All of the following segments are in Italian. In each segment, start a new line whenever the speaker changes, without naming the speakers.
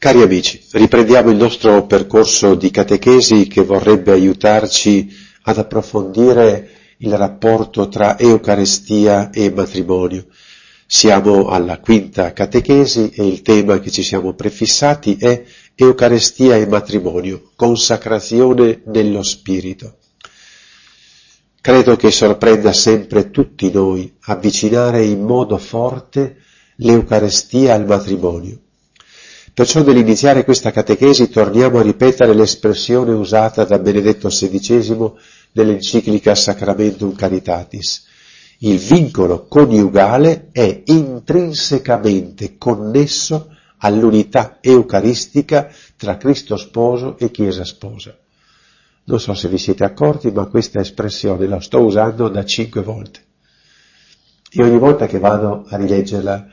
Cari amici, riprendiamo il nostro percorso di catechesi che vorrebbe aiutarci ad approfondire il rapporto tra Eucaristia e matrimonio. Siamo alla quinta catechesi e il tema che ci siamo prefissati è Eucaristia e matrimonio, consacrazione nello Spirito. Credo che sorprenda sempre tutti noi avvicinare in modo forte l'Eucaristia al matrimonio Perciò nell'iniziare questa catechesi torniamo a ripetere l'espressione usata da Benedetto XVI nell'enciclica Sacramentum Caritatis. Il vincolo coniugale è intrinsecamente connesso all'unità eucaristica tra Cristo sposo e Chiesa sposa. Non so se vi siete accorti, ma questa espressione la sto usando da cinque volte. E ogni volta che vado a rileggerla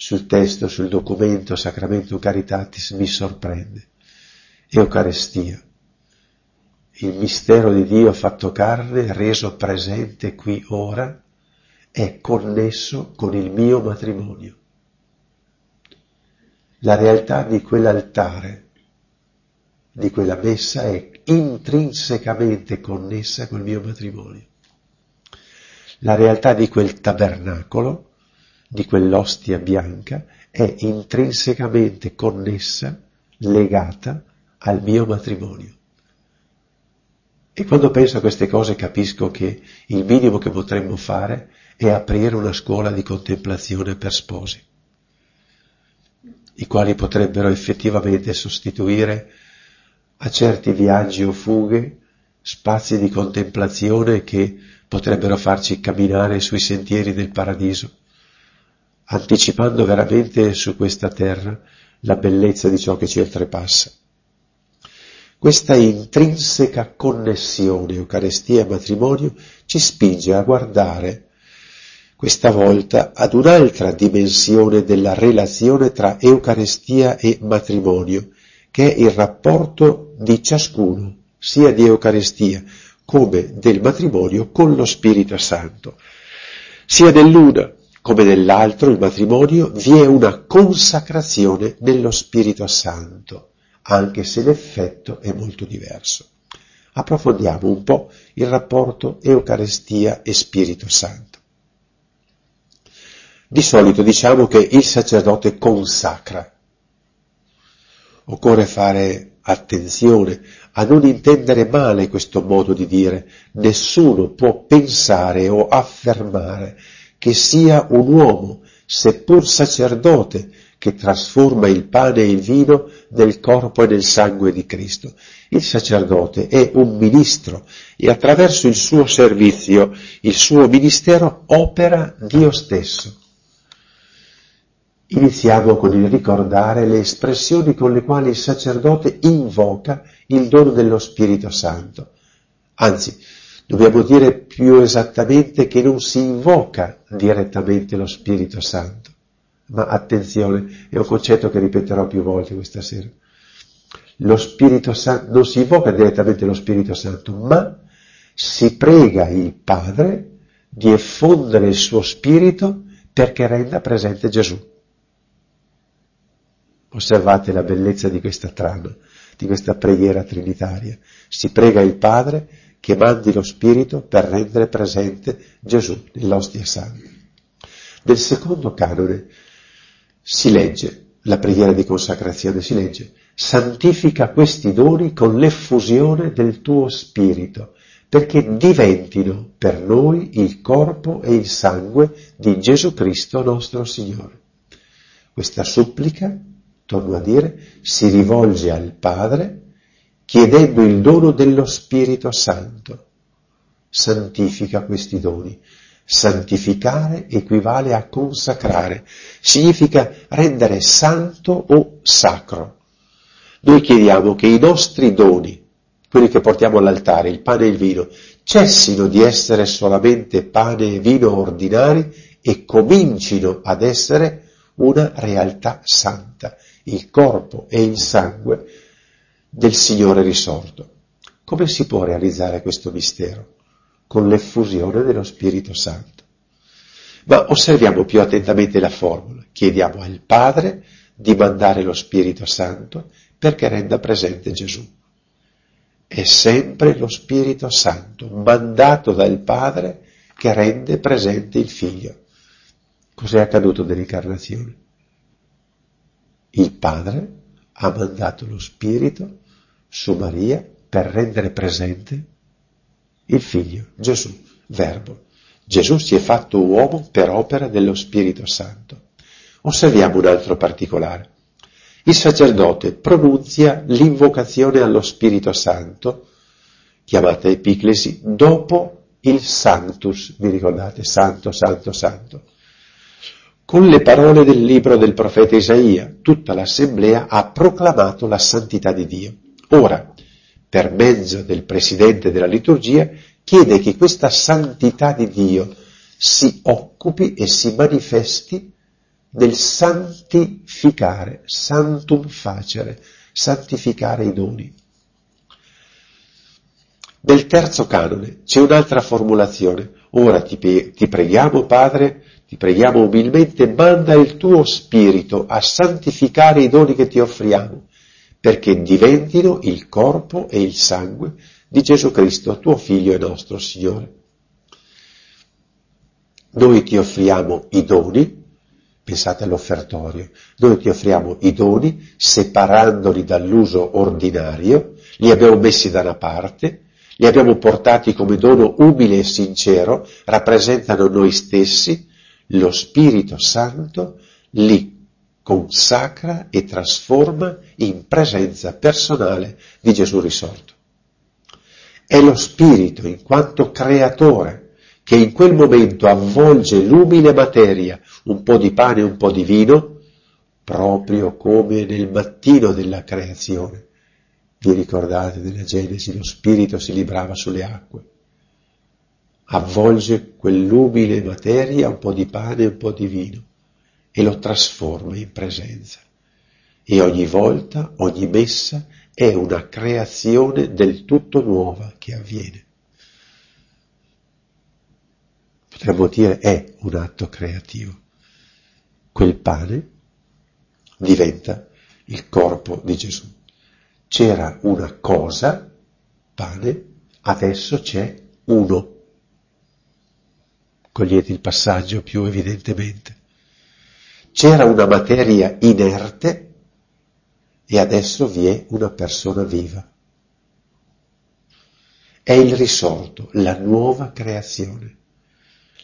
sul testo, sul documento Sacramento Caritatis mi sorprende. Eucaristia, il mistero di Dio fatto carne, reso presente qui ora, è connesso con il mio matrimonio. La realtà di quell'altare, di quella messa è intrinsecamente connessa col mio matrimonio. La realtà di quel tabernacolo di quell'ostia bianca è intrinsecamente connessa, legata al mio matrimonio. E quando penso a queste cose capisco che il minimo che potremmo fare è aprire una scuola di contemplazione per sposi, i quali potrebbero effettivamente sostituire a certi viaggi o fughe spazi di contemplazione che potrebbero farci camminare sui sentieri del paradiso anticipando veramente su questa terra la bellezza di ciò che ci oltrepassa. Questa intrinseca connessione Eucaristia e matrimonio ci spinge a guardare questa volta ad un'altra dimensione della relazione tra Eucaristia e matrimonio, che è il rapporto di ciascuno, sia di Eucaristia come del matrimonio con lo Spirito Santo, sia dell'una come nell'altro, il matrimonio, vi è una consacrazione nello Spirito Santo, anche se l'effetto è molto diverso. Approfondiamo un po' il rapporto Eucaristia e Spirito Santo. Di solito diciamo che il sacerdote consacra. Occorre fare attenzione a non intendere male questo modo di dire. Nessuno può pensare o affermare che sia un uomo, seppur sacerdote, che trasforma il pane e il vino nel corpo e nel sangue di Cristo. Il sacerdote è un ministro e attraverso il suo servizio, il suo ministero, opera Dio stesso. Iniziamo con il ricordare le espressioni con le quali il sacerdote invoca il dono dello Spirito Santo. Anzi, Dobbiamo dire più esattamente che non si invoca direttamente lo Spirito Santo. Ma attenzione, è un concetto che ripeterò più volte questa sera. Lo Spirito Santo, non si invoca direttamente lo Spirito Santo, ma si prega il Padre di effondere il suo Spirito perché renda presente Gesù. Osservate la bellezza di questa trama, di questa preghiera trinitaria. Si prega il Padre che mandi lo Spirito per rendere presente Gesù nell'ostia santa. Nel secondo canone si legge, la preghiera di consacrazione si legge, santifica questi doni con l'effusione del tuo Spirito, perché diventino per noi il corpo e il sangue di Gesù Cristo nostro Signore. Questa supplica, torno a dire, si rivolge al Padre chiedendo il dono dello Spirito Santo. Santifica questi doni. Santificare equivale a consacrare, significa rendere santo o sacro. Noi chiediamo che i nostri doni, quelli che portiamo all'altare, il pane e il vino, cessino di essere solamente pane e vino ordinari e comincino ad essere una realtà santa, il corpo e il sangue del Signore risorto. Come si può realizzare questo mistero? Con l'effusione dello Spirito Santo. Ma osserviamo più attentamente la formula. Chiediamo al Padre di mandare lo Spirito Santo perché renda presente Gesù. È sempre lo Spirito Santo, mandato dal Padre, che rende presente il Figlio. Cos'è accaduto nell'incarnazione? Il Padre ha mandato lo Spirito su Maria per rendere presente il Figlio, Gesù, Verbo. Gesù si è fatto uomo per opera dello Spirito Santo. Osserviamo un altro particolare. Il sacerdote pronunzia l'invocazione allo Spirito Santo, chiamata epiclesi, dopo il Sanctus, vi ricordate? Santo, Santo, Santo. Con le parole del libro del profeta Isaia, tutta l'assemblea ha proclamato la santità di Dio. Ora, per mezzo del presidente della liturgia, chiede che questa santità di Dio si occupi e si manifesti del santificare, santum facere, santificare i doni. Nel terzo canone c'è un'altra formulazione. Ora ti, ti preghiamo, Padre, ti preghiamo umilmente, manda il tuo spirito a santificare i doni che ti offriamo, perché diventino il corpo e il sangue di Gesù Cristo, tuo Figlio e nostro Signore. Noi ti offriamo i doni, pensate all'offertorio, noi ti offriamo i doni separandoli dall'uso ordinario, li abbiamo messi da una parte, li abbiamo portati come dono umile e sincero, rappresentano noi stessi, lo Spirito Santo li consacra e trasforma in presenza personale di Gesù risorto. È lo Spirito, in quanto creatore, che in quel momento avvolge l'umile materia, un po' di pane e un po' di vino, proprio come nel mattino della creazione. Vi ricordate nella Genesi, lo Spirito si librava sulle acque. Avvolge quell'umile materia, un po' di pane e un po' di vino, e lo trasforma in presenza. E ogni volta, ogni messa, è una creazione del tutto nuova che avviene. Potremmo dire è un atto creativo. Quel pane diventa il corpo di Gesù. C'era una cosa, pane, adesso c'è uno. Cogliete il passaggio più evidentemente. C'era una materia inerte, e adesso vi è una persona viva. È il risorto, la nuova creazione,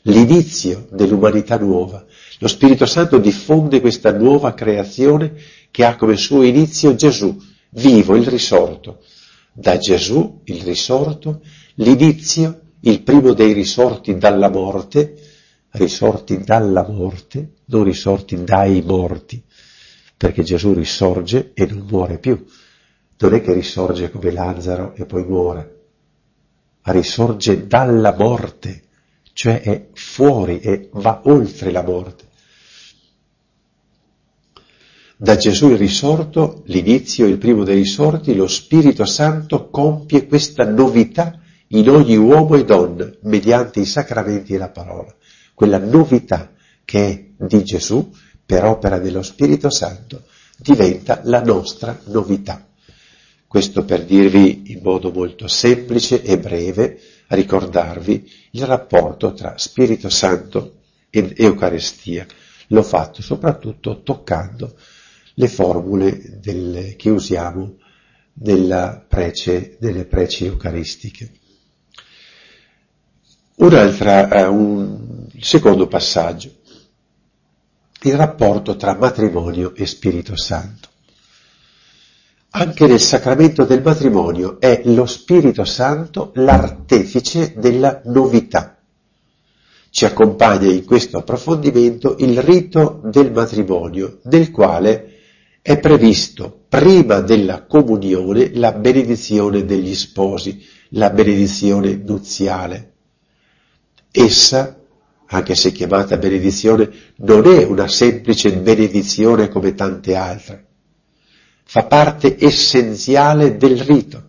l'inizio dell'umanità nuova. Lo Spirito Santo diffonde questa nuova creazione che ha come suo inizio Gesù, vivo, il risorto. Da Gesù, il risorto, l'inizio, il primo dei risorti dalla morte, risorti dalla morte, non risorti dai morti, perché Gesù risorge e non muore più. Non è che risorge come Lazzaro e poi muore, ma risorge dalla morte, cioè è fuori e va oltre la morte. Da Gesù il risorto, l'inizio, il primo dei risorti, lo Spirito Santo compie questa novità in ogni uomo e donna mediante i sacramenti e la parola. Quella novità che è di Gesù per opera dello Spirito Santo, diventa la nostra novità. Questo per dirvi in modo molto semplice e breve, ricordarvi il rapporto tra Spirito Santo ed Eucaristia. L'ho fatto soprattutto toccando le formule del, che usiamo prece, nelle prece eucaristiche. Un'altra, uh, un, il secondo passaggio il rapporto tra matrimonio e Spirito Santo. Anche nel sacramento del matrimonio è lo Spirito Santo l'artefice della novità. Ci accompagna in questo approfondimento il rito del matrimonio, nel quale è previsto prima della comunione la benedizione degli sposi, la benedizione nuziale. Essa anche se chiamata benedizione, non è una semplice benedizione come tante altre. Fa parte essenziale del rito.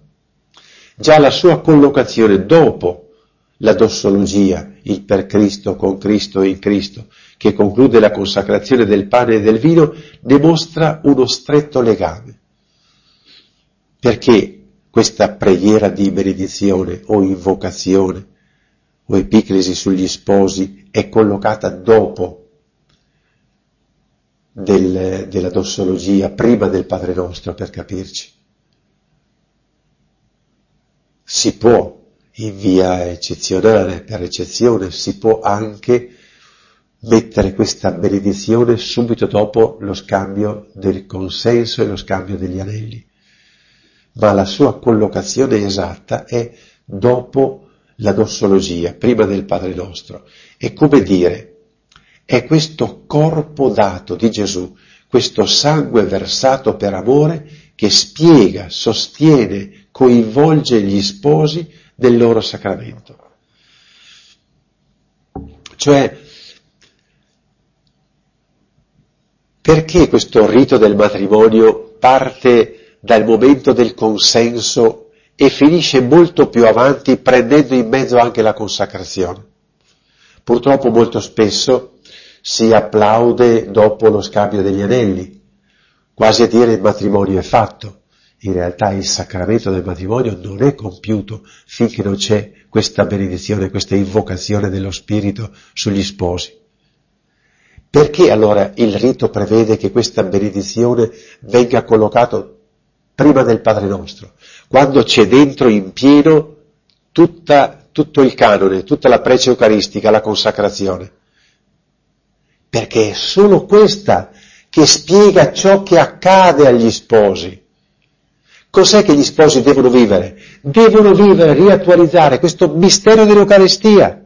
Già la sua collocazione dopo la dossologia il per Cristo, con Cristo e in Cristo, che conclude la consacrazione del pane e del vino, ne mostra uno stretto legame. Perché questa preghiera di benedizione o invocazione o epiclesi sugli sposi è collocata dopo del, della dossologia, prima del Padre nostro, per capirci. Si può, in via eccezionale, per eccezione, si può anche mettere questa benedizione subito dopo lo scambio del consenso e lo scambio degli anelli. Ma la sua collocazione esatta è dopo la dossologia, prima del Padre nostro. È come dire, è questo corpo dato di Gesù, questo sangue versato per amore che spiega, sostiene, coinvolge gli sposi del loro sacramento. Cioè, perché questo rito del matrimonio parte dal momento del consenso e finisce molto più avanti prendendo in mezzo anche la consacrazione? Purtroppo molto spesso si applaude dopo lo scambio degli anelli, quasi a dire il matrimonio è fatto. In realtà il sacramento del matrimonio non è compiuto finché non c'è questa benedizione, questa invocazione dello Spirito sugli sposi. Perché allora il rito prevede che questa benedizione venga collocata prima del Padre nostro, quando c'è dentro in pieno tutta, tutto il canone, tutta la prece eucaristica, la consacrazione? perché è solo questa che spiega ciò che accade agli sposi. Cos'è che gli sposi devono vivere? Devono vivere, riattualizzare questo mistero dell'Eucarestia.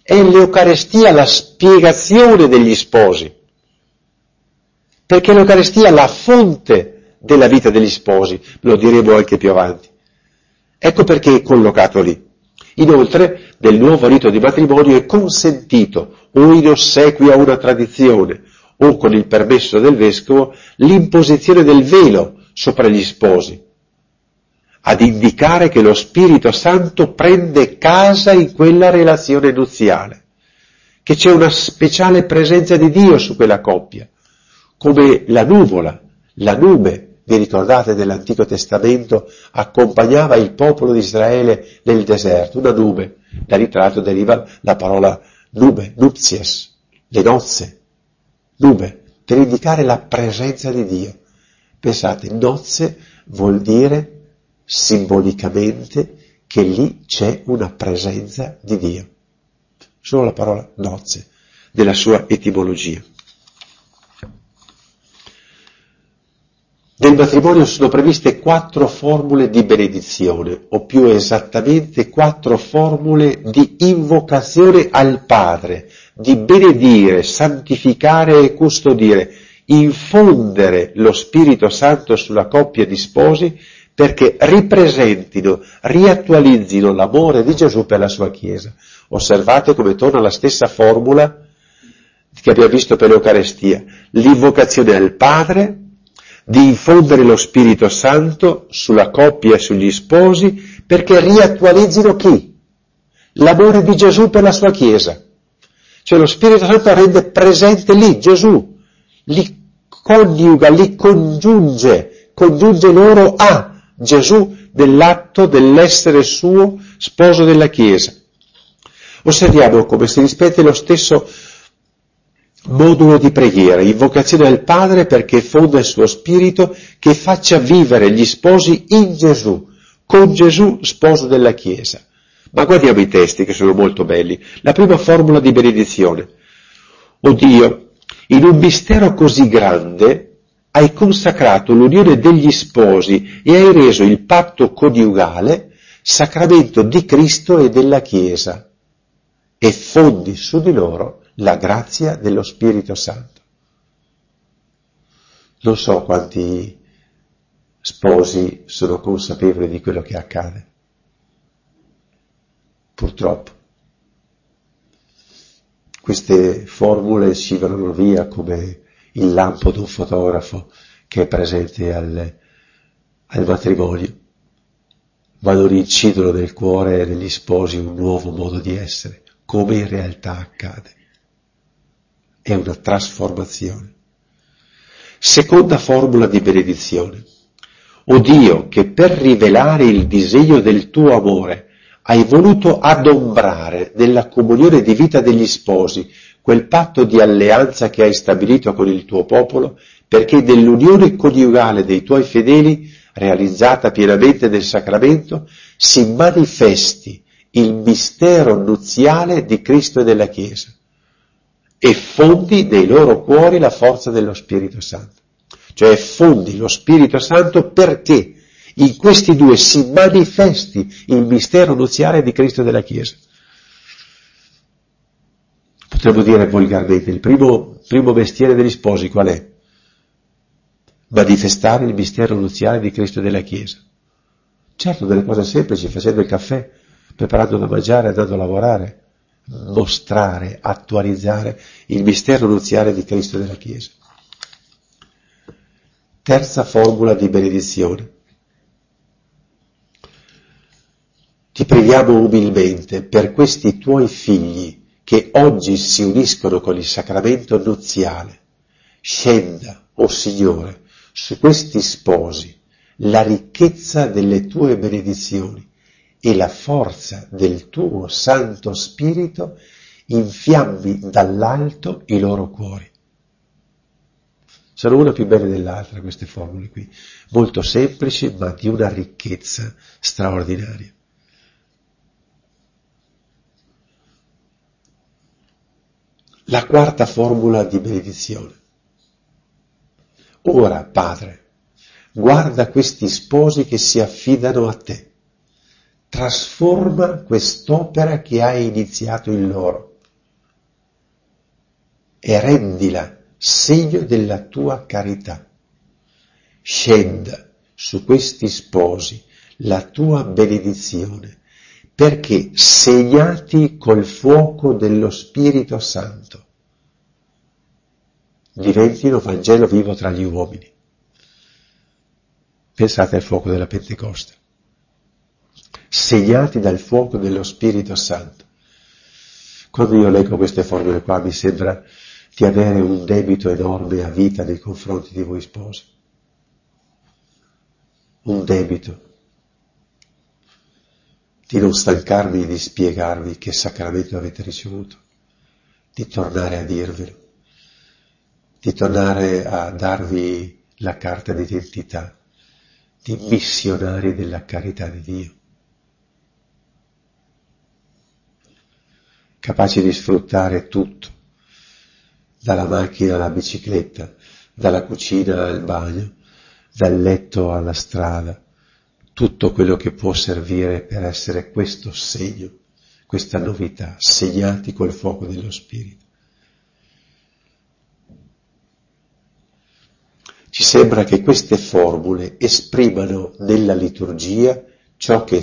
È l'Eucarestia la spiegazione degli sposi. Perché l'Eucarestia è la fonte della vita degli sposi, lo diremo anche più avanti. Ecco perché è collocato lì. Inoltre, nel nuovo rito di matrimonio è consentito o in ossequio a una tradizione o con il permesso del vescovo l'imposizione del velo sopra gli sposi, ad indicare che lo Spirito Santo prende casa in quella relazione nuziale, che c'è una speciale presenza di Dio su quella coppia, come la nuvola, la nube vi ricordate dell'Antico Testamento, accompagnava il popolo di Israele nel deserto, una nube, da ritratto deriva la parola nube, nupzies, le nozze, nube, per indicare la presenza di Dio. Pensate, nozze vuol dire simbolicamente che lì c'è una presenza di Dio. Solo la parola nozze, della sua etimologia. Nel matrimonio sono previste quattro formule di benedizione, o più esattamente quattro formule di invocazione al Padre, di benedire, santificare e custodire, infondere lo Spirito Santo sulla coppia di sposi perché ripresentino, riattualizzino l'amore di Gesù per la sua Chiesa. Osservate come torna la stessa formula che abbiamo visto per l'Eucarestia, l'invocazione al Padre, di infondere lo Spirito Santo sulla coppia e sugli sposi perché riattualizzino chi? L'amore di Gesù per la sua Chiesa. Cioè lo Spirito Santo rende presente lì Gesù, li coniuga, li congiunge, congiunge loro a Gesù dell'atto dell'essere suo sposo della Chiesa. Osserviamo come si rispetta lo stesso modulo di preghiera, invocazione al Padre perché fonda il suo spirito che faccia vivere gli sposi in Gesù, con Gesù sposo della Chiesa. Ma guardiamo i testi che sono molto belli. La prima formula di benedizione. O Dio, in un mistero così grande hai consacrato l'unione degli sposi e hai reso il patto coniugale sacramento di Cristo e della Chiesa e fondi su di loro la grazia dello Spirito Santo. Non so quanti sposi sono consapevoli di quello che accade. Purtroppo. Queste formule scivolano via come il lampo di un fotografo che è presente al, al matrimonio, ma non incidono nel cuore degli sposi un nuovo modo di essere come in realtà accade. È una trasformazione. Seconda formula di benedizione. O Dio, che per rivelare il disegno del tuo amore hai voluto adombrare nella comunione di vita degli sposi quel patto di alleanza che hai stabilito con il tuo popolo, perché nell'unione coniugale dei tuoi fedeli, realizzata pienamente nel sacramento, si manifesti il mistero nuziale di Cristo e della Chiesa e fondi nei loro cuori la forza dello Spirito Santo. Cioè fondi lo Spirito Santo perché in questi due si manifesti il mistero nuziale di Cristo e della Chiesa. Potremmo dire volgarmente, il primo, primo mestiere degli sposi qual è? Manifestare il mistero nuziale di Cristo e della Chiesa. Certo, delle cose semplici, facendo il caffè, preparando da mangiare, andando a lavorare, mostrare, attualizzare il mistero nuziale di Cristo e della Chiesa. Terza formula di benedizione. Ti preghiamo umilmente per questi tuoi figli che oggi si uniscono con il sacramento nuziale. Scenda, o oh Signore, su questi sposi la ricchezza delle tue benedizioni e la forza del tuo Santo Spirito infiammi dall'alto i loro cuori. Sono una più belle dell'altra queste formule qui, molto semplici ma di una ricchezza straordinaria. La quarta formula di benedizione. Ora, Padre, guarda questi sposi che si affidano a te. Trasforma quest'opera che hai iniziato in loro e rendila segno della tua carità. Scenda su questi sposi la tua benedizione perché segnati col fuoco dello Spirito Santo diventino Vangelo vivo tra gli uomini. Pensate al fuoco della Pentecoste, segnati dal fuoco dello Spirito Santo. Quando io leggo queste formule qua mi sembra di avere un debito enorme a vita nei confronti di voi sposi. Un debito. Di non stancarmi di spiegarvi che sacramento avete ricevuto, di tornare a dirvelo, di tornare a darvi la carta d'identità. Di missionari della carità di Dio, capaci di sfruttare tutto, dalla macchina alla bicicletta, dalla cucina al bagno, dal letto alla strada, tutto quello che può servire per essere questo segno, questa novità, segnati col fuoco dello Spirito. Ci sembra che queste formule esprimano nella liturgia ciò che,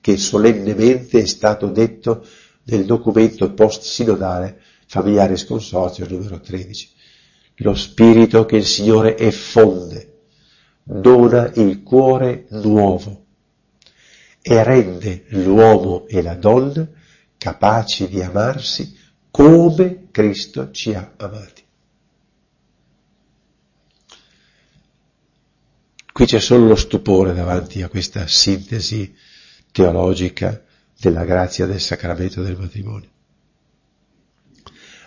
che solennemente è stato detto nel documento post-sinodale Familiares Consortio numero 13. Lo spirito che il Signore effonde dona il cuore nuovo e rende l'uomo e la donna capaci di amarsi come Cristo ci ha amati. Qui c'è solo lo stupore davanti a questa sintesi teologica della grazia del sacramento del matrimonio.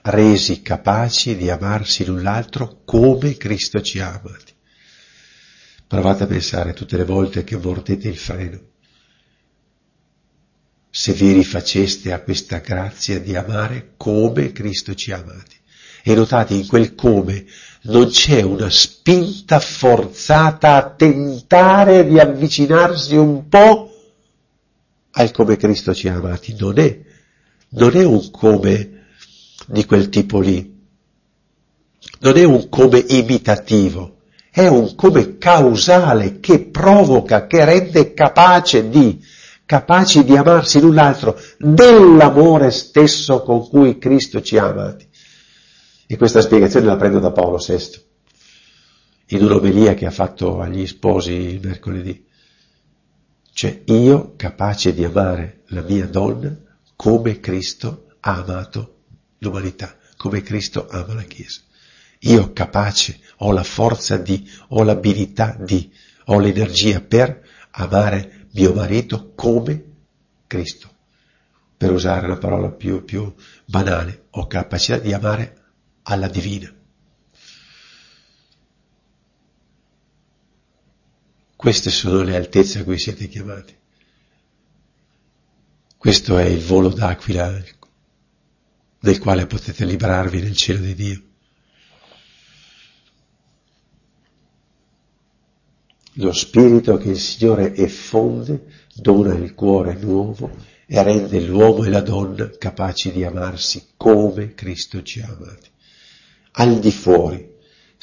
Resi capaci di amarsi l'un l'altro come Cristo ci ha amati. Provate a pensare tutte le volte che mordete il freno. Se vi rifaceste a questa grazia di amare come Cristo ci ha amati. E notate, in quel come non c'è una spinta forzata a tentare di avvicinarsi un po' al come Cristo ci ha amati. Non è, non è un come di quel tipo lì. Non è un come imitativo è un come causale che provoca, che rende capace di, capaci di amarsi l'un l'altro dell'amore stesso con cui Cristo ci ha amati. E questa spiegazione la prendo da Paolo VI, in un'omelia che ha fatto agli sposi il mercoledì. Cioè io capace di amare la mia donna come Cristo ha amato l'umanità, come Cristo ama la Chiesa. Io capace, ho la forza di, ho l'abilità di, ho l'energia per amare mio marito come Cristo. Per usare una parola più, più banale, ho capacità di amare alla divina. Queste sono le altezze a cui siete chiamati. Questo è il volo d'aquila del quale potete librarvi nel cielo di Dio. Lo spirito che il Signore effonde dona il cuore nuovo e rende l'uomo e la donna capaci di amarsi come Cristo ci ha amati. Al di fuori,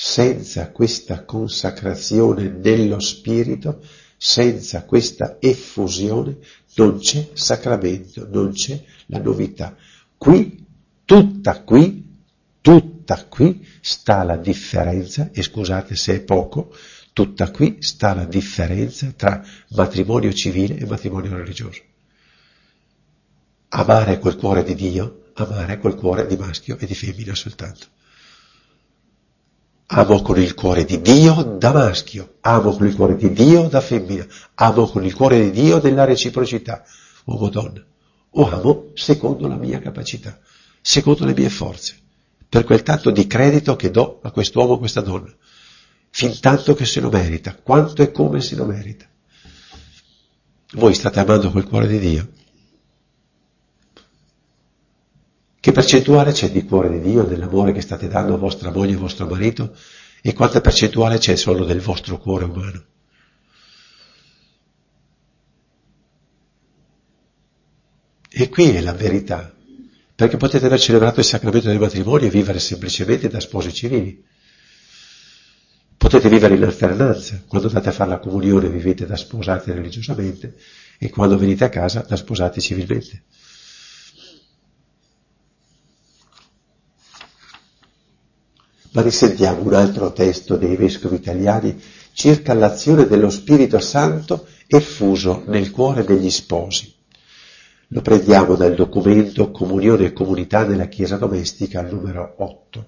senza questa consacrazione nello spirito, senza questa effusione, non c'è sacramento, non c'è la novità. Qui, tutta qui, tutta qui sta la differenza, e scusate se è poco, Tutta qui sta la differenza tra matrimonio civile e matrimonio religioso. Amare quel cuore di Dio, amare quel cuore di maschio e di femmina soltanto. Amo con il cuore di Dio da maschio, amo con il cuore di Dio da femmina, amo con il cuore di Dio della reciprocità, uomo-donna. O amo secondo la mia capacità, secondo le mie forze, per quel tanto di credito che do a quest'uomo o questa donna fin tanto che se lo merita, quanto e come se lo merita. Voi state amando quel cuore di Dio? Che percentuale c'è di cuore di Dio nell'amore che state dando a vostra moglie e vostro marito e quanta percentuale c'è solo del vostro cuore umano? E qui è la verità, perché potete aver celebrato il sacramento del matrimonio e vivere semplicemente da sposi civili. Potete vivere in alternanza, quando andate a fare la comunione vivete da sposati religiosamente e quando venite a casa da sposati civilmente. Ma risentiamo un altro testo dei vescovi italiani circa l'azione dello Spirito Santo effuso nel cuore degli sposi. Lo prendiamo dal documento Comunione e Comunità nella Chiesa Domestica numero 8.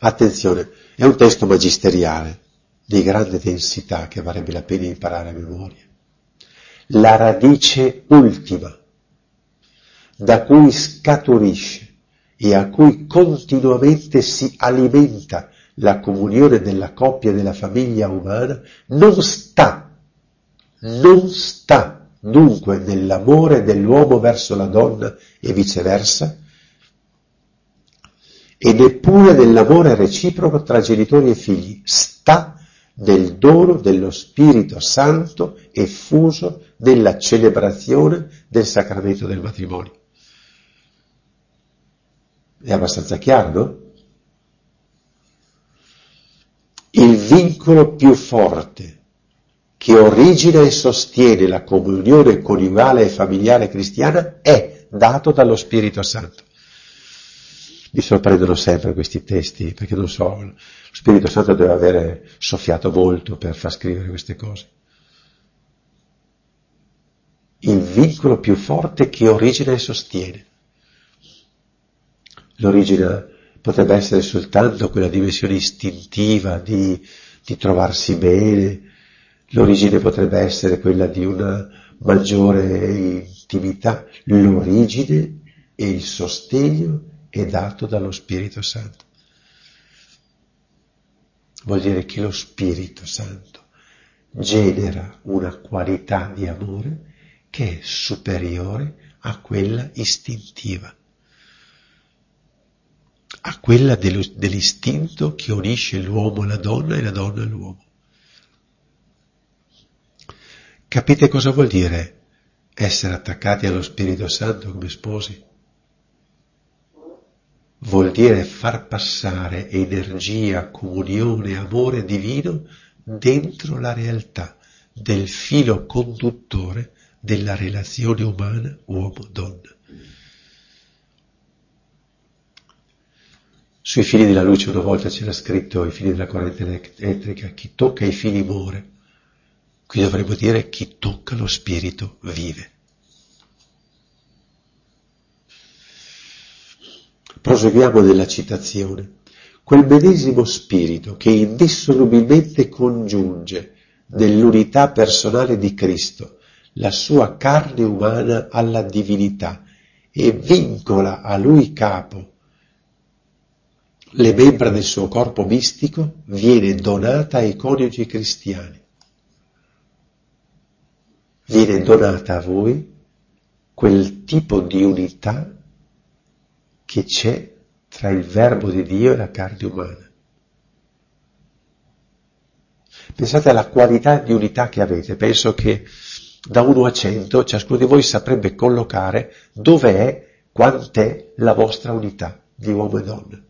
Attenzione, è un testo magisteriale di grande densità che varrebbe la pena imparare a memoria. La radice ultima da cui scaturisce e a cui continuamente si alimenta la comunione della coppia e della famiglia umana non sta, non sta dunque nell'amore dell'uomo verso la donna e viceversa, e neppure nell'amore reciproco tra genitori e figli, sta nel dono dello Spirito Santo effuso nella celebrazione del sacramento del matrimonio. È abbastanza chiaro? Il vincolo più forte che origina e sostiene la comunione coniugale e familiare cristiana è dato dallo Spirito Santo mi sorprendono sempre questi testi, perché non so, lo Spirito Santo deve avere soffiato molto per far scrivere queste cose. Il vincolo più forte che origina e sostiene. L'origine potrebbe essere soltanto quella dimensione istintiva di, di trovarsi bene, l'origine potrebbe essere quella di una maggiore intimità, l'origine e il sostegno è dato dallo Spirito Santo. Vuol dire che lo Spirito Santo genera una qualità di amore che è superiore a quella istintiva, quella dell'istinto che unisce l'uomo alla donna e la donna all'uomo. Capite cosa vuol dire essere attaccati allo Spirito Santo come sposi? vuol dire far passare energia, comunione, amore divino dentro la realtà del filo conduttore della relazione umana uomo-donna. Sui fili della luce una volta c'era scritto i fili della corrente elettrica, chi tocca i fili muore. Qui dovremmo dire chi tocca lo spirito vive. Proseguiamo nella citazione. Quel medesimo spirito che indissolubilmente congiunge nell'unità personale di Cristo la sua carne umana alla divinità e vincola a lui capo le membra del suo corpo mistico, viene donata ai coniugi cristiani. Viene donata a voi quel tipo di unità che c'è tra il verbo di Dio e la carne umana. Pensate alla qualità di unità che avete. Penso che da 1 a 100 ciascuno di voi saprebbe collocare dov'è, quant'è la vostra unità di uomo e donna.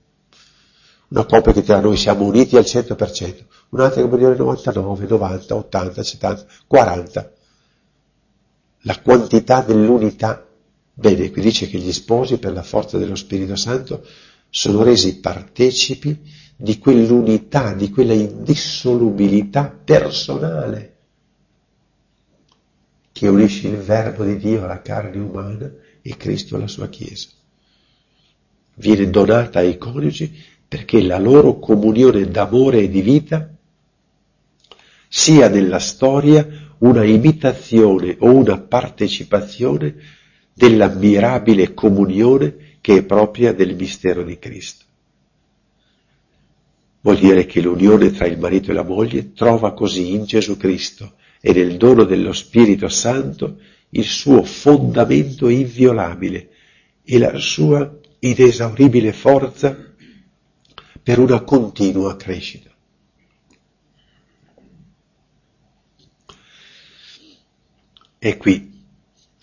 Una coppia che dirà noi siamo uniti al 100%, un'altra che può dire 99, 90, 80, 70, 40. La quantità dell'unità Bene, qui dice che gli sposi per la forza dello Spirito Santo sono resi partecipi di quell'unità, di quella indissolubilità personale che unisce il Verbo di Dio alla carne umana e Cristo alla sua Chiesa. Viene donata ai coniugi perché la loro comunione d'amore e di vita sia nella storia una imitazione o una partecipazione dell'ammirabile comunione che è propria del mistero di Cristo. Vuol dire che l'unione tra il marito e la moglie trova così in Gesù Cristo e nel dono dello Spirito Santo il suo fondamento inviolabile e la sua inesauribile forza per una continua crescita. E qui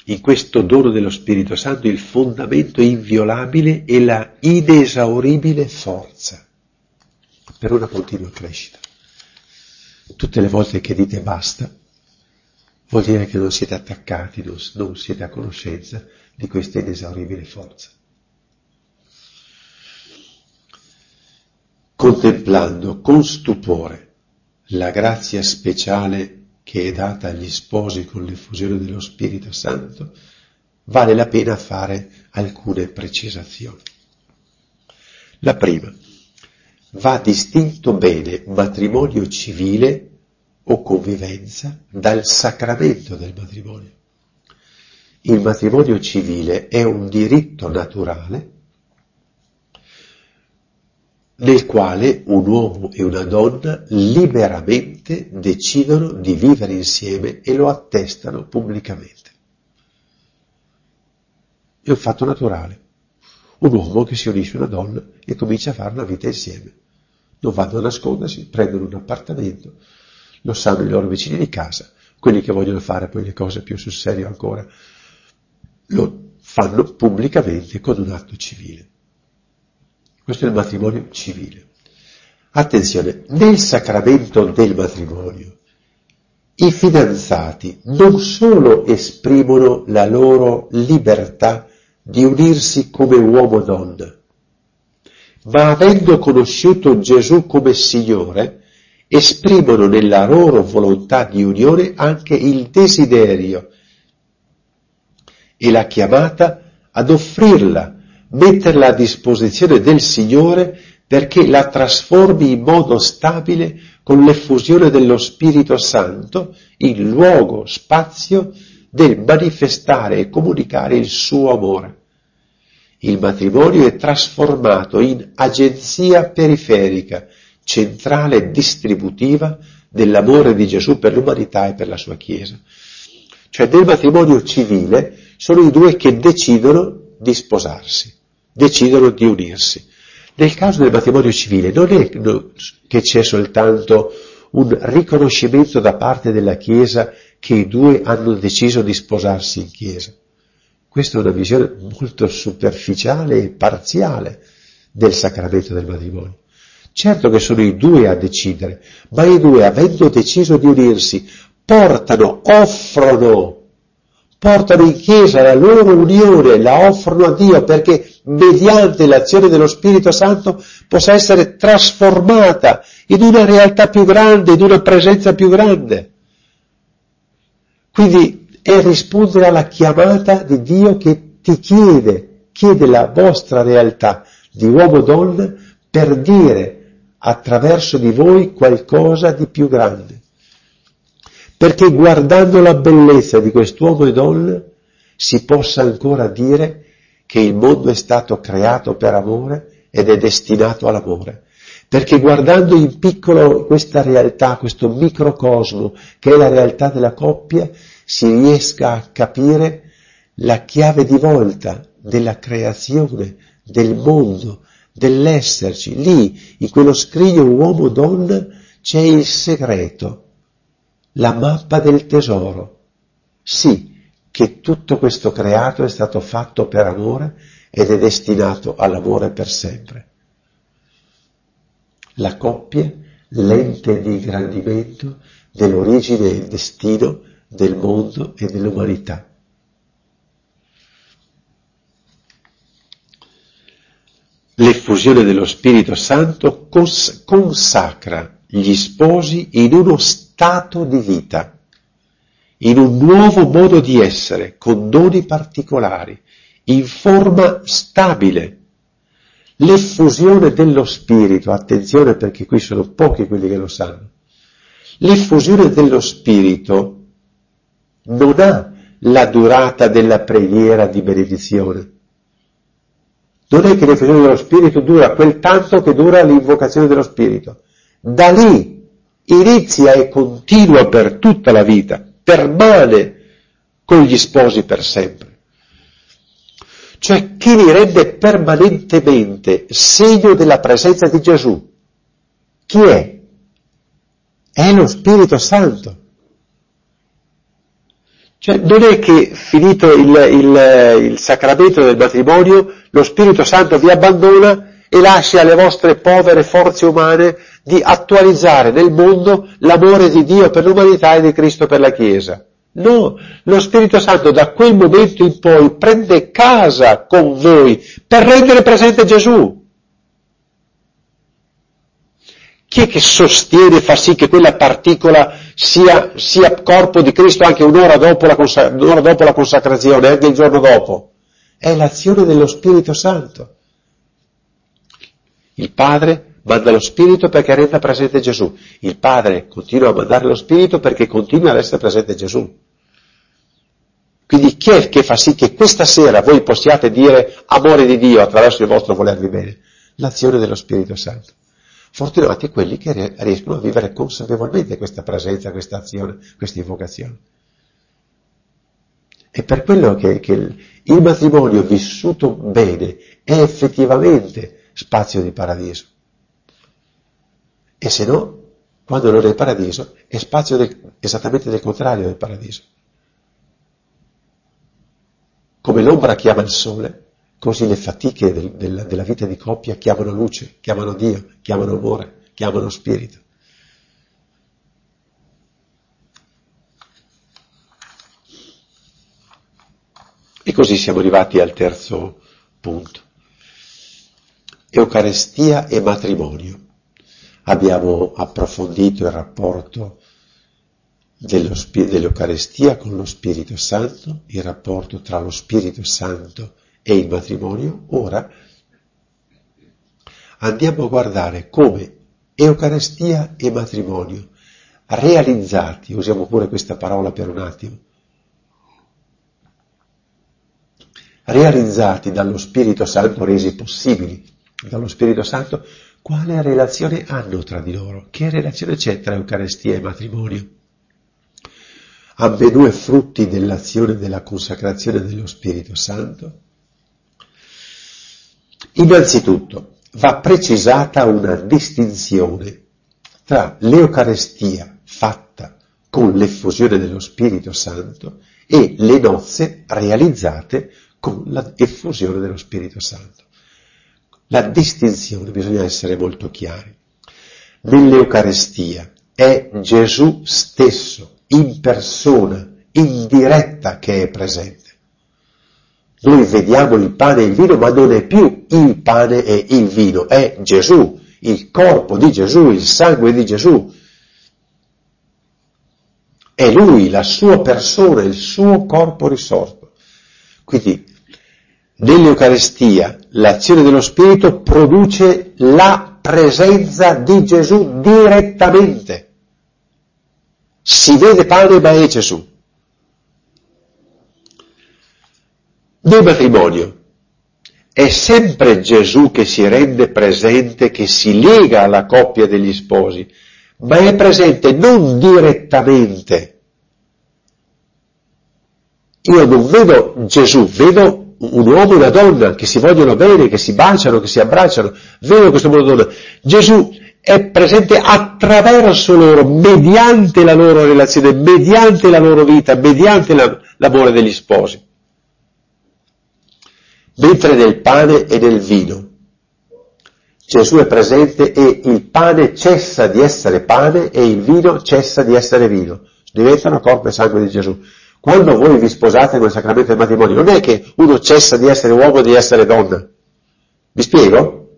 in questo dono dello Spirito Santo il fondamento inviolabile e la inesauribile forza per una continua crescita. Tutte le volte che dite basta, vuol dire che non siete attaccati, non siete a conoscenza di questa inesauribile forza. Contemplando con stupore la grazia speciale che è data agli sposi con l'effusione dello Spirito Santo, vale la pena fare alcune precisazioni. La prima, va distinto bene matrimonio civile o convivenza dal sacramento del matrimonio. Il matrimonio civile è un diritto naturale nel quale un uomo e una donna liberamente decidono di vivere insieme e lo attestano pubblicamente. È un fatto naturale. Un uomo che si unisce a una donna e comincia a fare una vita insieme. Non vanno a nascondersi, prendono un appartamento, lo sanno i loro vicini di casa, quelli che vogliono fare poi le cose più sul serio ancora, lo fanno pubblicamente con un atto civile. Questo è il matrimonio civile. Attenzione, nel sacramento del matrimonio i fidanzati non solo esprimono la loro libertà di unirsi come uomo-donna, ma avendo conosciuto Gesù come Signore, esprimono nella loro volontà di unione anche il desiderio e la chiamata ad offrirla metterla a disposizione del Signore perché la trasformi in modo stabile con l'effusione dello Spirito Santo in luogo, spazio del manifestare e comunicare il suo amore. Il matrimonio è trasformato in agenzia periferica, centrale e distributiva dell'amore di Gesù per l'umanità e per la sua Chiesa. Cioè nel matrimonio civile sono i due che decidono di sposarsi decidono di unirsi. Nel caso del matrimonio civile non è che c'è soltanto un riconoscimento da parte della Chiesa che i due hanno deciso di sposarsi in Chiesa. Questa è una visione molto superficiale e parziale del sacramento del matrimonio. Certo che sono i due a decidere, ma i due, avendo deciso di unirsi, portano, offrono portano in chiesa la loro unione, la offrono a Dio perché mediante l'azione dello Spirito Santo possa essere trasformata in una realtà più grande, in una presenza più grande. Quindi è rispondere alla chiamata di Dio che ti chiede, chiede la vostra realtà, di uomo-donna per dire attraverso di voi qualcosa di più grande. Perché guardando la bellezza di quest'uomo e donna si possa ancora dire che il mondo è stato creato per amore ed è destinato all'amore. Perché guardando in piccolo questa realtà, questo microcosmo che è la realtà della coppia, si riesca a capire la chiave di volta della creazione, del mondo, dell'esserci. Lì, in quello scrigno uomo-donna, c'è il segreto, la mappa del tesoro. Sì, che tutto questo creato è stato fatto per amore ed è destinato all'amore per sempre. La coppia, l'ente di ingrandimento dell'origine e il destino del mondo e dell'umanità. L'effusione dello Spirito Santo cons- consacra gli sposi in uno stato di vita, in un nuovo modo di essere, con doni particolari, in forma stabile. L'effusione dello Spirito, attenzione perché qui sono pochi quelli che lo sanno, l'effusione dello Spirito non ha la durata della preghiera di benedizione non è che l'effusione dello Spirito dura quel tanto che dura l'invocazione dello Spirito. Da lì inizia e continua per tutta la vita, permane con gli sposi per sempre. Cioè chi li rende permanentemente segno della presenza di Gesù? Chi è? È lo Spirito Santo. Cioè, non è che finito il, il, il, sacramento del matrimonio, lo Spirito Santo vi abbandona e lascia alle vostre povere forze umane di attualizzare nel mondo l'amore di Dio per l'umanità e di Cristo per la Chiesa. No, lo Spirito Santo da quel momento in poi prende casa con voi per rendere presente Gesù. Chi è che sostiene e fa sì che quella particola sia, sia corpo di Cristo anche un'ora dopo, la consac- un'ora dopo la consacrazione, anche il giorno dopo? È l'azione dello Spirito Santo. Il Padre manda lo Spirito perché renda presente Gesù. Il Padre continua a mandare lo Spirito perché continua ad essere presente Gesù. Quindi chi è che fa sì che questa sera voi possiate dire amore di Dio attraverso il vostro volervi bene? L'azione dello Spirito Santo. Fortunati quelli che riescono a vivere consapevolmente questa presenza, questa azione, questa invocazione. È per quello che, che il matrimonio vissuto bene è effettivamente spazio di paradiso. E se no, quando non è paradiso, è spazio del, esattamente del contrario del paradiso. Come l'ombra chiama il sole, Così le fatiche del, del, della vita di coppia chiamano luce, chiamano Dio, chiamano amore, chiamano spirito. E così siamo arrivati al terzo punto. Eucaristia e matrimonio. Abbiamo approfondito il rapporto dello, dell'Eucaristia con lo Spirito Santo, il rapporto tra lo Spirito Santo e il matrimonio, ora andiamo a guardare come Eucaristia e matrimonio realizzati, usiamo pure questa parola per un attimo, realizzati dallo Spirito Santo, resi possibili dallo Spirito Santo, quale relazione hanno tra di loro? Che relazione c'è tra Eucaristia e matrimonio? Ambedue frutti dell'azione della consacrazione dello Spirito Santo? Innanzitutto va precisata una distinzione tra l'Eucarestia fatta con l'effusione dello Spirito Santo e le nozze realizzate con l'effusione dello Spirito Santo. La distinzione bisogna essere molto chiari. Nell'Eucarestia è Gesù stesso, in persona, in diretta, che è presente. Noi vediamo il pane e il vino, ma non è più il pane e il vino, è Gesù, il corpo di Gesù, il sangue di Gesù. È Lui, la sua persona, il suo corpo risorto. Quindi nell'Eucarestia l'azione dello Spirito produce la presenza di Gesù direttamente. Si vede pane ma è Gesù. Nel matrimonio è sempre Gesù che si rende presente, che si lega alla coppia degli sposi, ma è presente non direttamente. Io non vedo Gesù, vedo un uomo e una donna che si vogliono bene, che si baciano, che si abbracciano, vedo questo e donna. Gesù è presente attraverso loro, mediante la loro relazione, mediante la loro vita, mediante la, l'amore degli sposi. Mentre nel pane e nel vino Gesù è presente e il pane cessa di essere pane e il vino cessa di essere vino. Diventano corpo e sangue di Gesù. Quando voi vi sposate nel sacramento del matrimonio, non è che uno cessa di essere uomo e di essere donna. Vi spiego?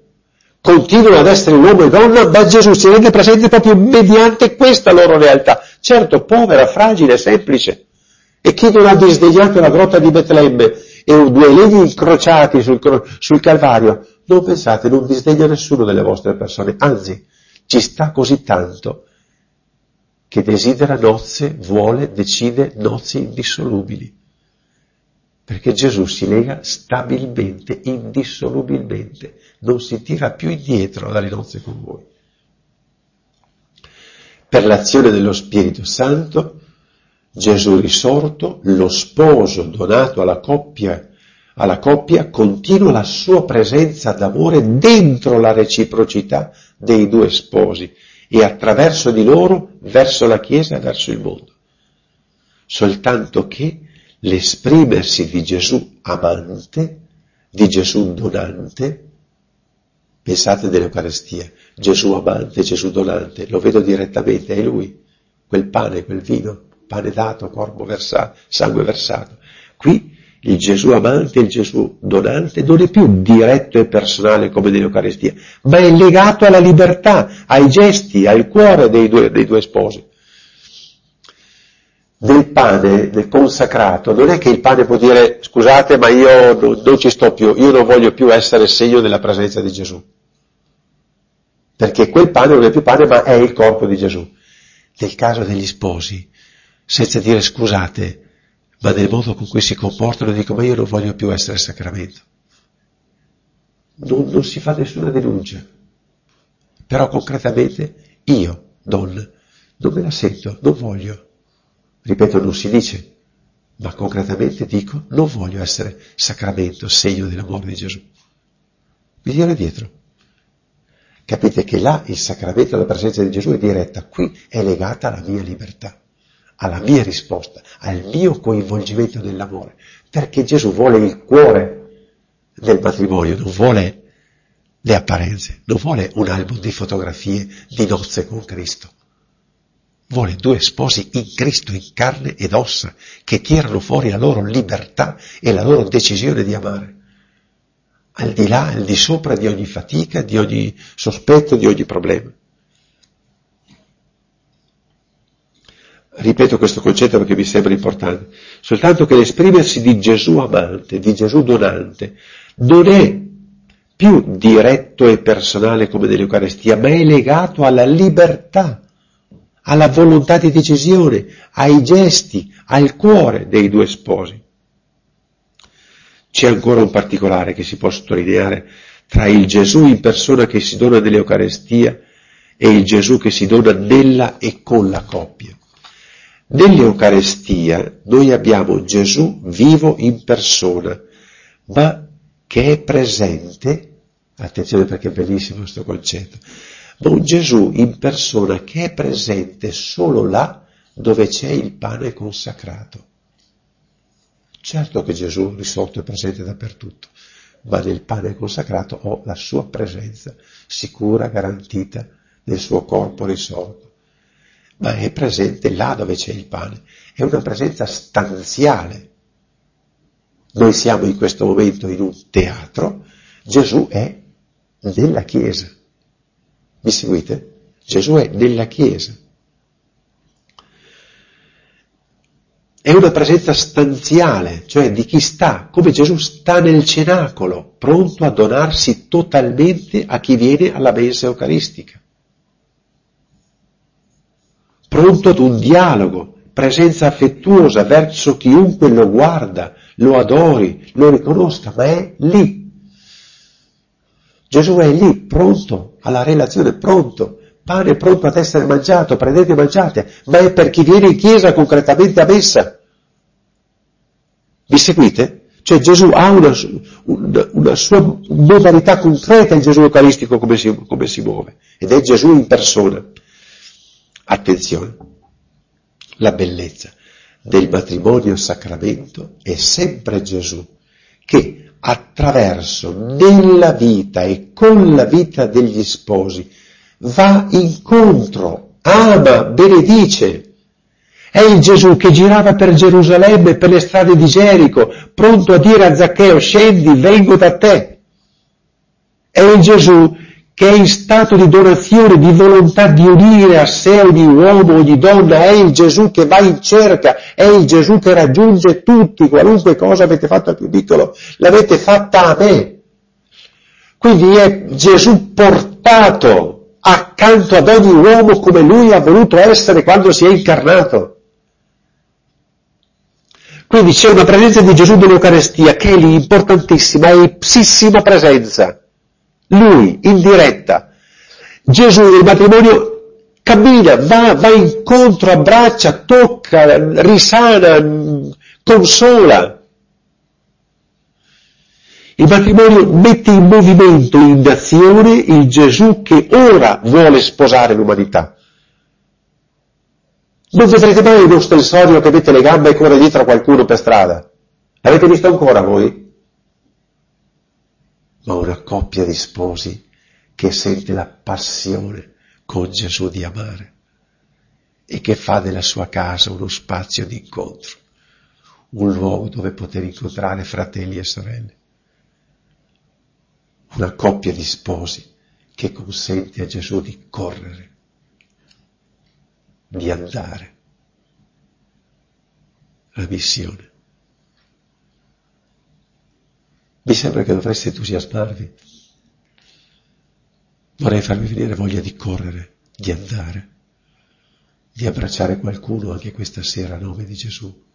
Continuano ad essere uomo e donna, ma Gesù si rende presente proprio mediante questa loro realtà. Certo, povera, fragile, semplice. E chi non ha disdegnato la grotta di Betlemme e due legni incrociati sul, sul Calvario, non pensate, non disdegna nessuno delle vostre persone, anzi, ci sta così tanto che desidera nozze, vuole, decide nozze indissolubili. Perché Gesù si lega stabilmente, indissolubilmente, non si tira più indietro dalle nozze con voi. Per l'azione dello Spirito Santo, Gesù risorto, lo sposo donato alla coppia, alla coppia continua la sua presenza d'amore dentro la reciprocità dei due sposi e attraverso di loro verso la Chiesa e verso il mondo. Soltanto che l'esprimersi di Gesù amante, di Gesù donante, pensate dell'Eucarestia, Gesù amante, Gesù donante, lo vedo direttamente, è Lui, quel pane, quel vino, pane dato, corpo versato, sangue versato. Qui il Gesù amante, il Gesù donante non è più diretto e personale come nell'Eucaristia, ma è legato alla libertà, ai gesti, al cuore dei due, dei due sposi. Nel pane, nel consacrato, non è che il pane può dire scusate ma io non, non ci sto più, io non voglio più essere segno della presenza di Gesù. Perché quel pane non è più pane ma è il corpo di Gesù. Nel caso degli sposi, senza dire scusate, ma nel modo con cui si comportano dico ma io non voglio più essere sacramento. Non, non si fa nessuna denuncia. Però concretamente io, donna, non me la sento, non voglio. Ripeto, non si dice, ma concretamente dico non voglio essere sacramento, segno dell'amore di Gesù. Mi viene dietro. Capite che là il sacramento della presenza di Gesù è diretta, qui è legata alla mia libertà alla mia risposta, al mio coinvolgimento nell'amore, perché Gesù vuole il cuore del matrimonio, non vuole le apparenze, non vuole un album di fotografie di nozze con Cristo. Vuole due sposi in Cristo, in carne ed ossa, che tirano fuori la loro libertà e la loro decisione di amare. Al di là, al di sopra di ogni fatica, di ogni sospetto, di ogni problema. Ripeto questo concetto perché mi sembra importante, soltanto che l'esprimersi di Gesù amante, di Gesù donante, non è più diretto e personale come nell'Eucarestia, ma è legato alla libertà, alla volontà di decisione, ai gesti, al cuore dei due sposi. C'è ancora un particolare che si può sottolineare tra il Gesù in persona che si dona nell'Eucarestia e il Gesù che si dona nella e con la coppia. Nell'Eucarestia noi abbiamo Gesù vivo in persona, ma che è presente, attenzione perché è bellissimo questo concetto, ma un Gesù in persona che è presente solo là dove c'è il pane consacrato. Certo che Gesù risorto è presente dappertutto, ma nel pane consacrato ho la sua presenza sicura, garantita nel suo corpo risorto ma è presente là dove c'è il pane. È una presenza stanziale. Noi siamo in questo momento in un teatro, Gesù è nella Chiesa. Mi seguite? Gesù è nella Chiesa. è una presenza stanziale, cioè di chi sta, come Gesù sta nel cenacolo, pronto a donarsi totalmente a chi viene alla mensa eucaristica. Pronto ad un dialogo, presenza affettuosa verso chiunque lo guarda, lo adori, lo riconosca, ma è lì. Gesù è lì, pronto alla relazione, pronto pane pronto ad essere mangiato, prendete e mangiate, ma è per chi viene in chiesa concretamente a messa. Vi seguite? Cioè Gesù ha una, una, una sua modalità concreta, il Gesù eucaristico come si, come si muove, ed è Gesù in persona. Attenzione, la bellezza del matrimonio sacramento è sempre Gesù che attraverso nella vita e con la vita degli sposi va incontro, ama, benedice. È il Gesù che girava per Gerusalemme per le strade di Gerico, pronto a dire a Zaccheo, scendi, vengo da te. È il Gesù che è in stato di donazione, di volontà di unire a sé ogni uomo, ogni donna, è il Gesù che va in cerca, è il Gesù che raggiunge tutti, qualunque cosa avete fatto al più piccolo, l'avete fatta a me. Quindi è Gesù portato accanto ad ogni uomo come lui ha voluto essere quando si è incarnato. Quindi c'è una presenza di Gesù nell'Eucarestia che è lì importantissima, è ipsissima presenza. Lui, in diretta. Gesù nel matrimonio cammina, va, va incontro, abbraccia, tocca, risana, consola. Il matrimonio mette in movimento, in azione il Gesù che ora vuole sposare l'umanità. Non vedrete mai uno stensorio che mette le gambe e corre dietro a qualcuno per strada. L'avete visto ancora voi? Ma una coppia di sposi che sente la passione con Gesù di amare e che fa della sua casa uno spazio di incontro, un luogo dove poter incontrare fratelli e sorelle una coppia di sposi che consente a Gesù di correre, di andare. La missione. Mi sembra che dovreste entusiasmarvi. Vorrei farvi venire voglia di correre, di andare, di abbracciare qualcuno anche questa sera a nome di Gesù,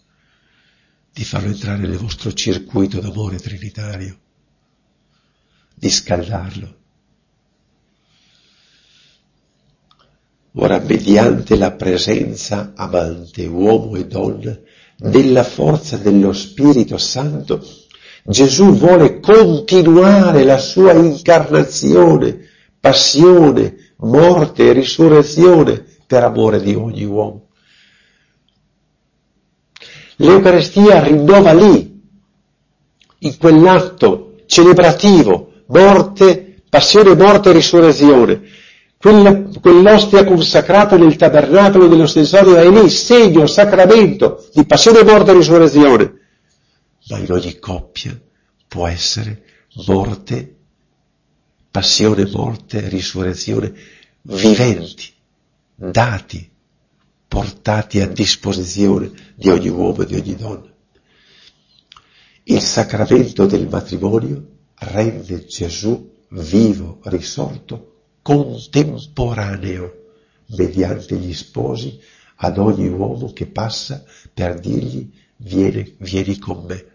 di farlo entrare nel vostro circuito d'amore trinitario di scaldarlo. Ora, mediante la presenza amante, uomo e donna, della forza dello Spirito Santo, Gesù vuole continuare la sua incarnazione, passione, morte e risurrezione per amore di ogni uomo. L'Eucarestia rinnova lì, in quell'atto celebrativo, morte, passione, morte e risurrezione. Quella, quell'ostia consacrata nel tabernacolo dell'ostensorio è lì, segno, sacramento di passione, morte e risurrezione. Ma in ogni coppia può essere morte, passione, morte, risurrezione viventi, dati, portati a disposizione di ogni uomo e di ogni donna. Il sacramento del matrimonio rende Gesù vivo, risorto, contemporaneo, mediante gli sposi, ad ogni uomo che passa per dirgli vieni, vieni con me.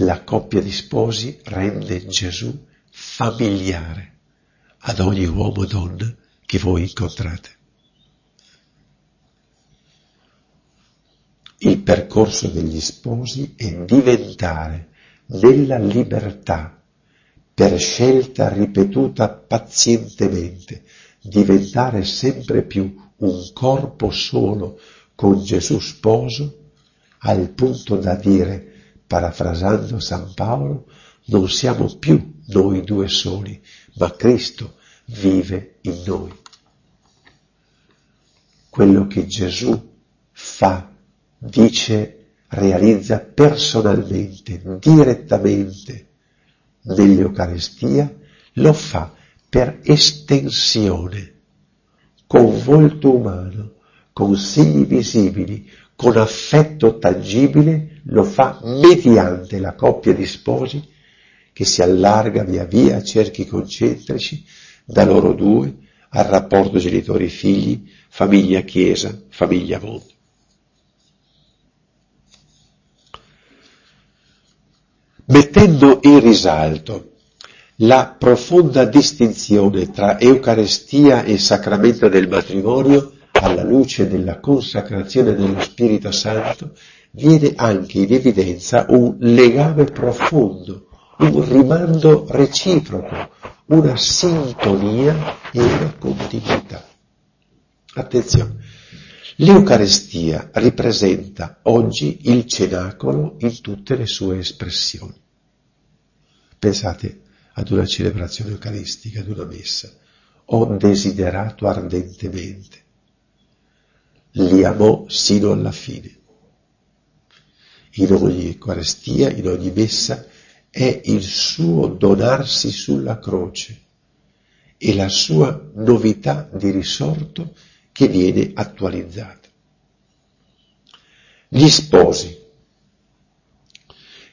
La coppia di sposi rende Gesù familiare ad ogni uomo e donna che voi incontrate. Il percorso degli sposi è diventare nella libertà, per scelta ripetuta pazientemente, diventare sempre più un corpo solo con Gesù sposo, al punto da dire, parafrasando San Paolo, non siamo più noi due soli, ma Cristo vive in noi. Quello che Gesù fa dice, realizza personalmente, direttamente nell'Eucaristia, lo fa per estensione, con volto umano, con segni visibili, con affetto tangibile, lo fa mediante la coppia di sposi che si allarga via via a cerchi concentrici da loro due al rapporto genitori-figli, famiglia-chiesa, famiglia-mondo. Mettendo in risalto la profonda distinzione tra Eucaristia e sacramento del matrimonio, alla luce della consacrazione dello Spirito Santo, viene anche in evidenza un legame profondo, un rimando reciproco, una sintonia e una continuità. Attenzione, l'Eucaristia rappresenta oggi il cenacolo in tutte le sue espressioni. Pensate ad una celebrazione eucaristica, ad una messa. Ho desiderato ardentemente, li amò sino alla fine. In ogni Eucaristia, in ogni messa, è il suo donarsi sulla croce e la sua novità di risorto che viene attualizzata. Gli sposi,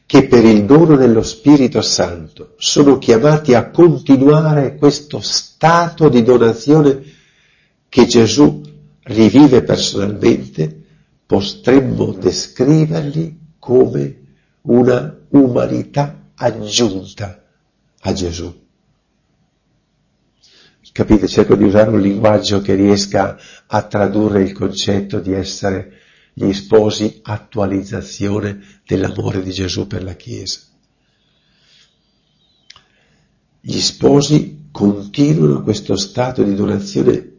che per il dono dello Spirito Santo sono chiamati a continuare questo stato di donazione che Gesù rivive personalmente, potremmo descriverli come una umanità aggiunta a Gesù. Capite? Cerco di usare un linguaggio che riesca a tradurre il concetto di essere gli sposi attualizzazione dell'amore di Gesù per la Chiesa. Gli sposi continuano questo stato di donazione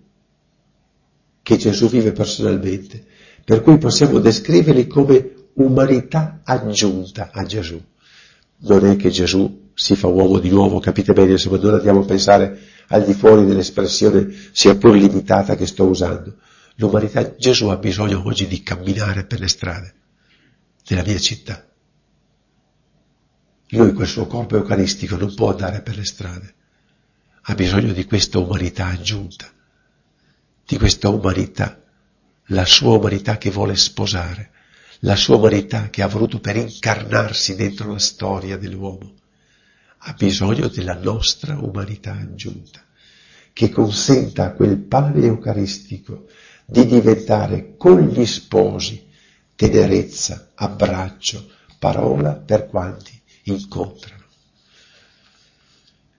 che Gesù vive personalmente, per cui possiamo descriverli come umanità aggiunta a Gesù non è che Gesù si fa uomo di nuovo, capite bene, se noi andiamo a pensare al di fuori dell'espressione sia pur limitata che sto usando. L'umanità, Gesù ha bisogno oggi di camminare per le strade della mia città. Lui quel suo corpo eucaristico non può andare per le strade, ha bisogno di questa umanità aggiunta, di questa umanità, la sua umanità che vuole sposare, la sua umanità che ha voluto per incarnarsi dentro la storia dell'uomo, ha bisogno della nostra umanità aggiunta, che consenta a quel pane eucaristico di diventare con gli sposi tenerezza, abbraccio, parola per quanti incontrano.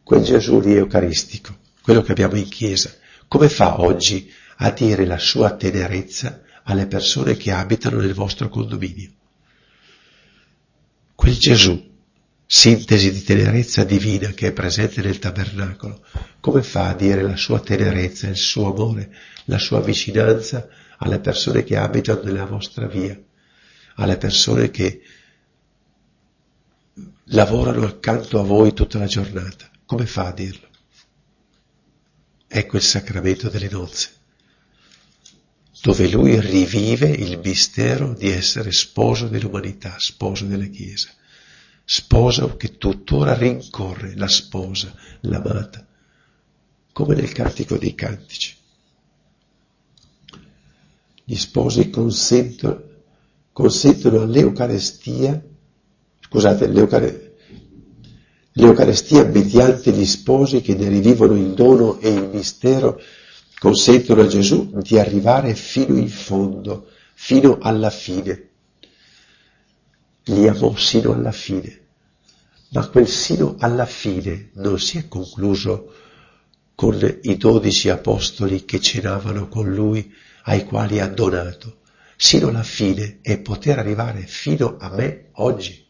Quel Gesù lì eucaristico, quello che abbiamo in chiesa, come fa oggi a dire la sua tenerezza alle persone che abitano nel vostro condominio. Quel Gesù, sintesi di tenerezza divina che è presente nel tabernacolo, come fa a dire la sua tenerezza, il suo amore, la sua vicinanza alle persone che abitano nella vostra via, alle persone che lavorano accanto a voi tutta la giornata? Come fa a dirlo? Ecco il sacramento delle nozze dove lui rivive il mistero di essere sposo dell'umanità, sposo della Chiesa, sposo che tuttora rincorre la sposa, l'amata, come nel Cantico dei Cantici. Gli sposi consentono, consentono all'Eucarestia, scusate, l'Eucarestia mediante gli sposi che ne rivivono il dono e il mistero consentono a Gesù di arrivare fino in fondo, fino alla fine. Li amò sino alla fine, ma quel sino alla fine non si è concluso con i dodici apostoli che cenavano con lui, ai quali ha donato. Sino alla fine è poter arrivare fino a me oggi.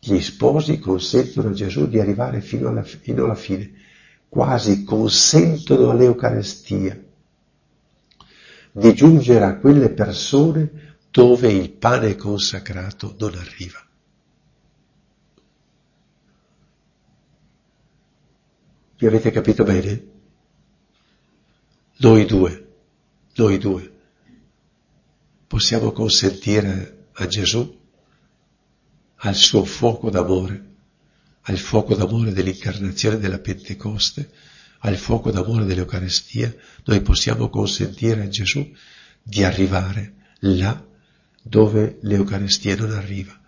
Gli sposi consentono a Gesù di arrivare fino alla, fino alla fine quasi consentono all'Eucarestia di giungere a quelle persone dove il pane consacrato non arriva. Vi avete capito bene? Noi due, noi due, possiamo consentire a Gesù, al suo fuoco d'amore, al fuoco d'amore dell'incarnazione della Pentecoste, al fuoco d'amore dell'Eucarestia, noi possiamo consentire a Gesù di arrivare là dove l'Eucarestia non arriva.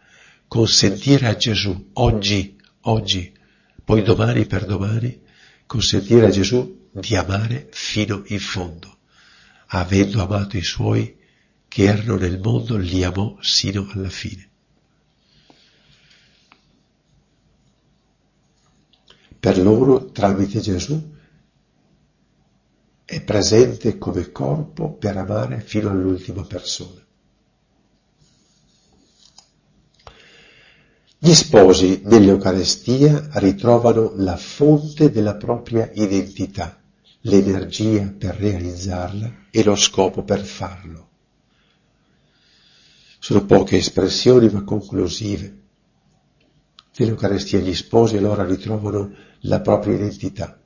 Consentire a Gesù oggi, oggi, poi domani per domani, consentire a Gesù di amare fino in fondo. Avendo amato i suoi che erano nel mondo, li amò sino alla fine. Per loro, tramite Gesù, è presente come corpo per amare fino all'ultima persona. Gli sposi nell'Eucarestia ritrovano la fonte della propria identità, l'energia per realizzarla e lo scopo per farlo. Sono poche espressioni ma conclusive. Nell'Eucarestia gli sposi allora ritrovano la propria identità.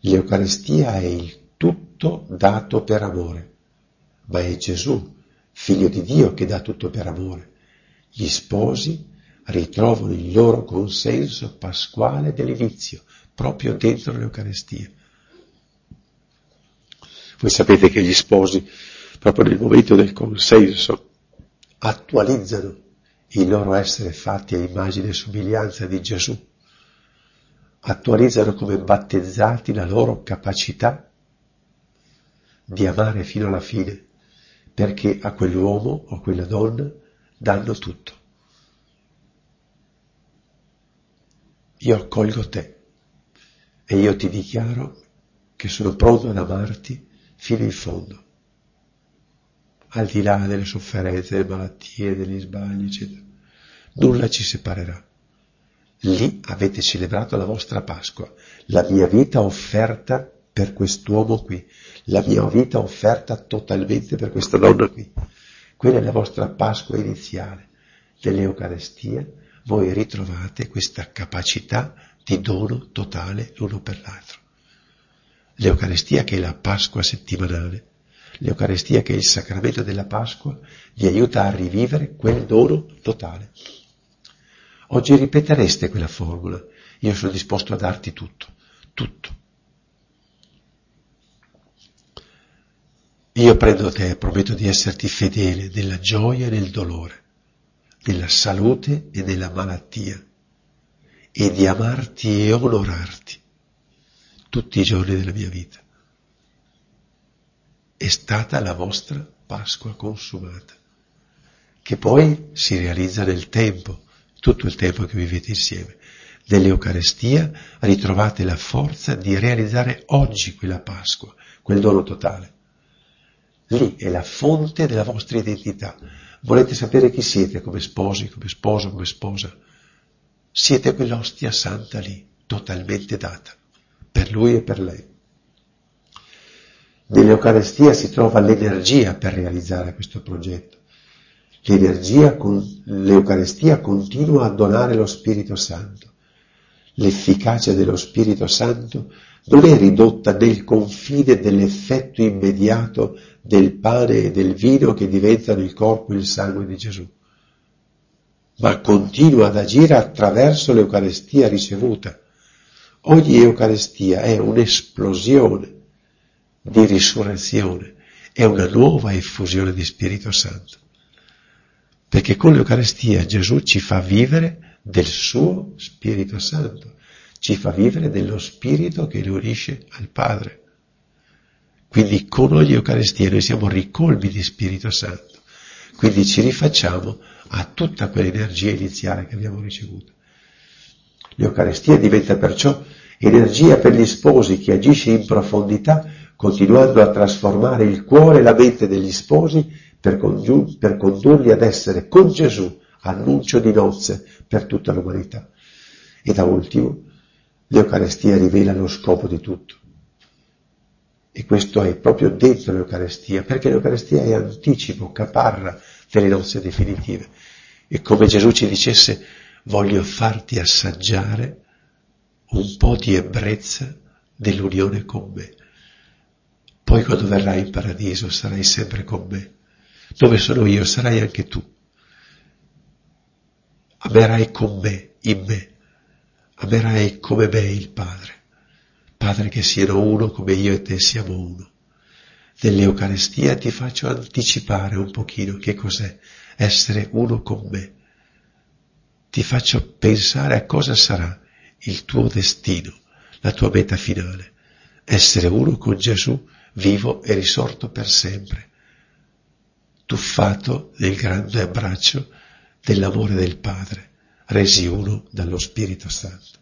L'Eucarestia è il tutto dato per amore, ma è Gesù, figlio di Dio, che dà tutto per amore. Gli sposi ritrovano il loro consenso pasquale dell'inizio, proprio dentro l'Eucarestia. Voi sapete che gli sposi, proprio nel momento del consenso, attualizzano il loro essere fatti a immagine e somiglianza di Gesù, attualizzano come battezzati la loro capacità di amare fino alla fine, perché a quell'uomo o a quella donna danno tutto. io accolgo te e io ti dichiaro che sono pronto ad amarti fino in fondo, al di là delle sofferenze, delle malattie, degli sbagli, eccetera. Nulla ci separerà. Lì avete celebrato la vostra Pasqua, la mia vita offerta per quest'uomo qui, la mia vita offerta totalmente per questa donna qui. Quella è la vostra Pasqua iniziale dell'Eucarestia voi ritrovate questa capacità di dono totale l'uno per l'altro. L'Eucarestia che è la Pasqua settimanale, l'Eucarestia che è il sacramento della Pasqua, vi aiuta a rivivere quel dono totale. Oggi ripetereste quella formula, io sono disposto a darti tutto, tutto. Io prendo te, prometto di esserti fedele nella gioia e nel dolore della salute e della malattia e di amarti e onorarti tutti i giorni della mia vita. È stata la vostra Pasqua consumata, che poi si realizza nel tempo, tutto il tempo che vivete insieme. Nell'Eucarestia ritrovate la forza di realizzare oggi quella Pasqua, quel dono totale. Lì è la fonte della vostra identità, Volete sapere chi siete come sposi, come sposo, come sposa? Siete quell'ostia santa lì, totalmente data, per lui e per lei. Nell'Eucarestia si trova l'energia per realizzare questo progetto. L'energia, l'Eucarestia continua a donare lo Spirito Santo. L'efficacia dello Spirito Santo non è ridotta nel confine dell'effetto immediato del pane e del vino che diventano il corpo e il sangue di Gesù, ma continua ad agire attraverso l'Eucarestia ricevuta. Ogni Eucarestia è un'esplosione di risurrezione, è una nuova effusione di Spirito Santo. Perché con l'Eucarestia Gesù ci fa vivere del suo Spirito Santo, ci fa vivere dello Spirito che lo unisce al Padre. Quindi con ogni Eucaristia noi siamo ricolmi di Spirito Santo, quindi ci rifacciamo a tutta quell'energia iniziale che abbiamo ricevuto. L'Eucaristia diventa perciò energia per gli sposi che agisce in profondità, continuando a trasformare il cuore e la mente degli sposi per, congiun- per condurli ad essere con Gesù annuncio di nozze per tutta l'umanità. E da ultimo, l'Eucaristia rivela lo scopo di tutto e questo è proprio dentro l'Eucarestia, perché l'Eucarestia è anticipo, caparra delle nozze definitive. E come Gesù ci dicesse, voglio farti assaggiare un po' di ebbrezza dell'unione con me. Poi quando verrai in paradiso sarai sempre con me. Dove sono io sarai anche tu. Amerai con me, in me. Amerai come me il Padre Padre, che siano uno come io e te siamo uno. Nell'Eucarestia ti faccio anticipare un pochino che cos'è essere uno con me. Ti faccio pensare a cosa sarà il tuo destino, la tua meta finale. Essere uno con Gesù, vivo e risorto per sempre, tuffato nel grande abbraccio dell'amore del Padre, resi uno dallo Spirito Santo.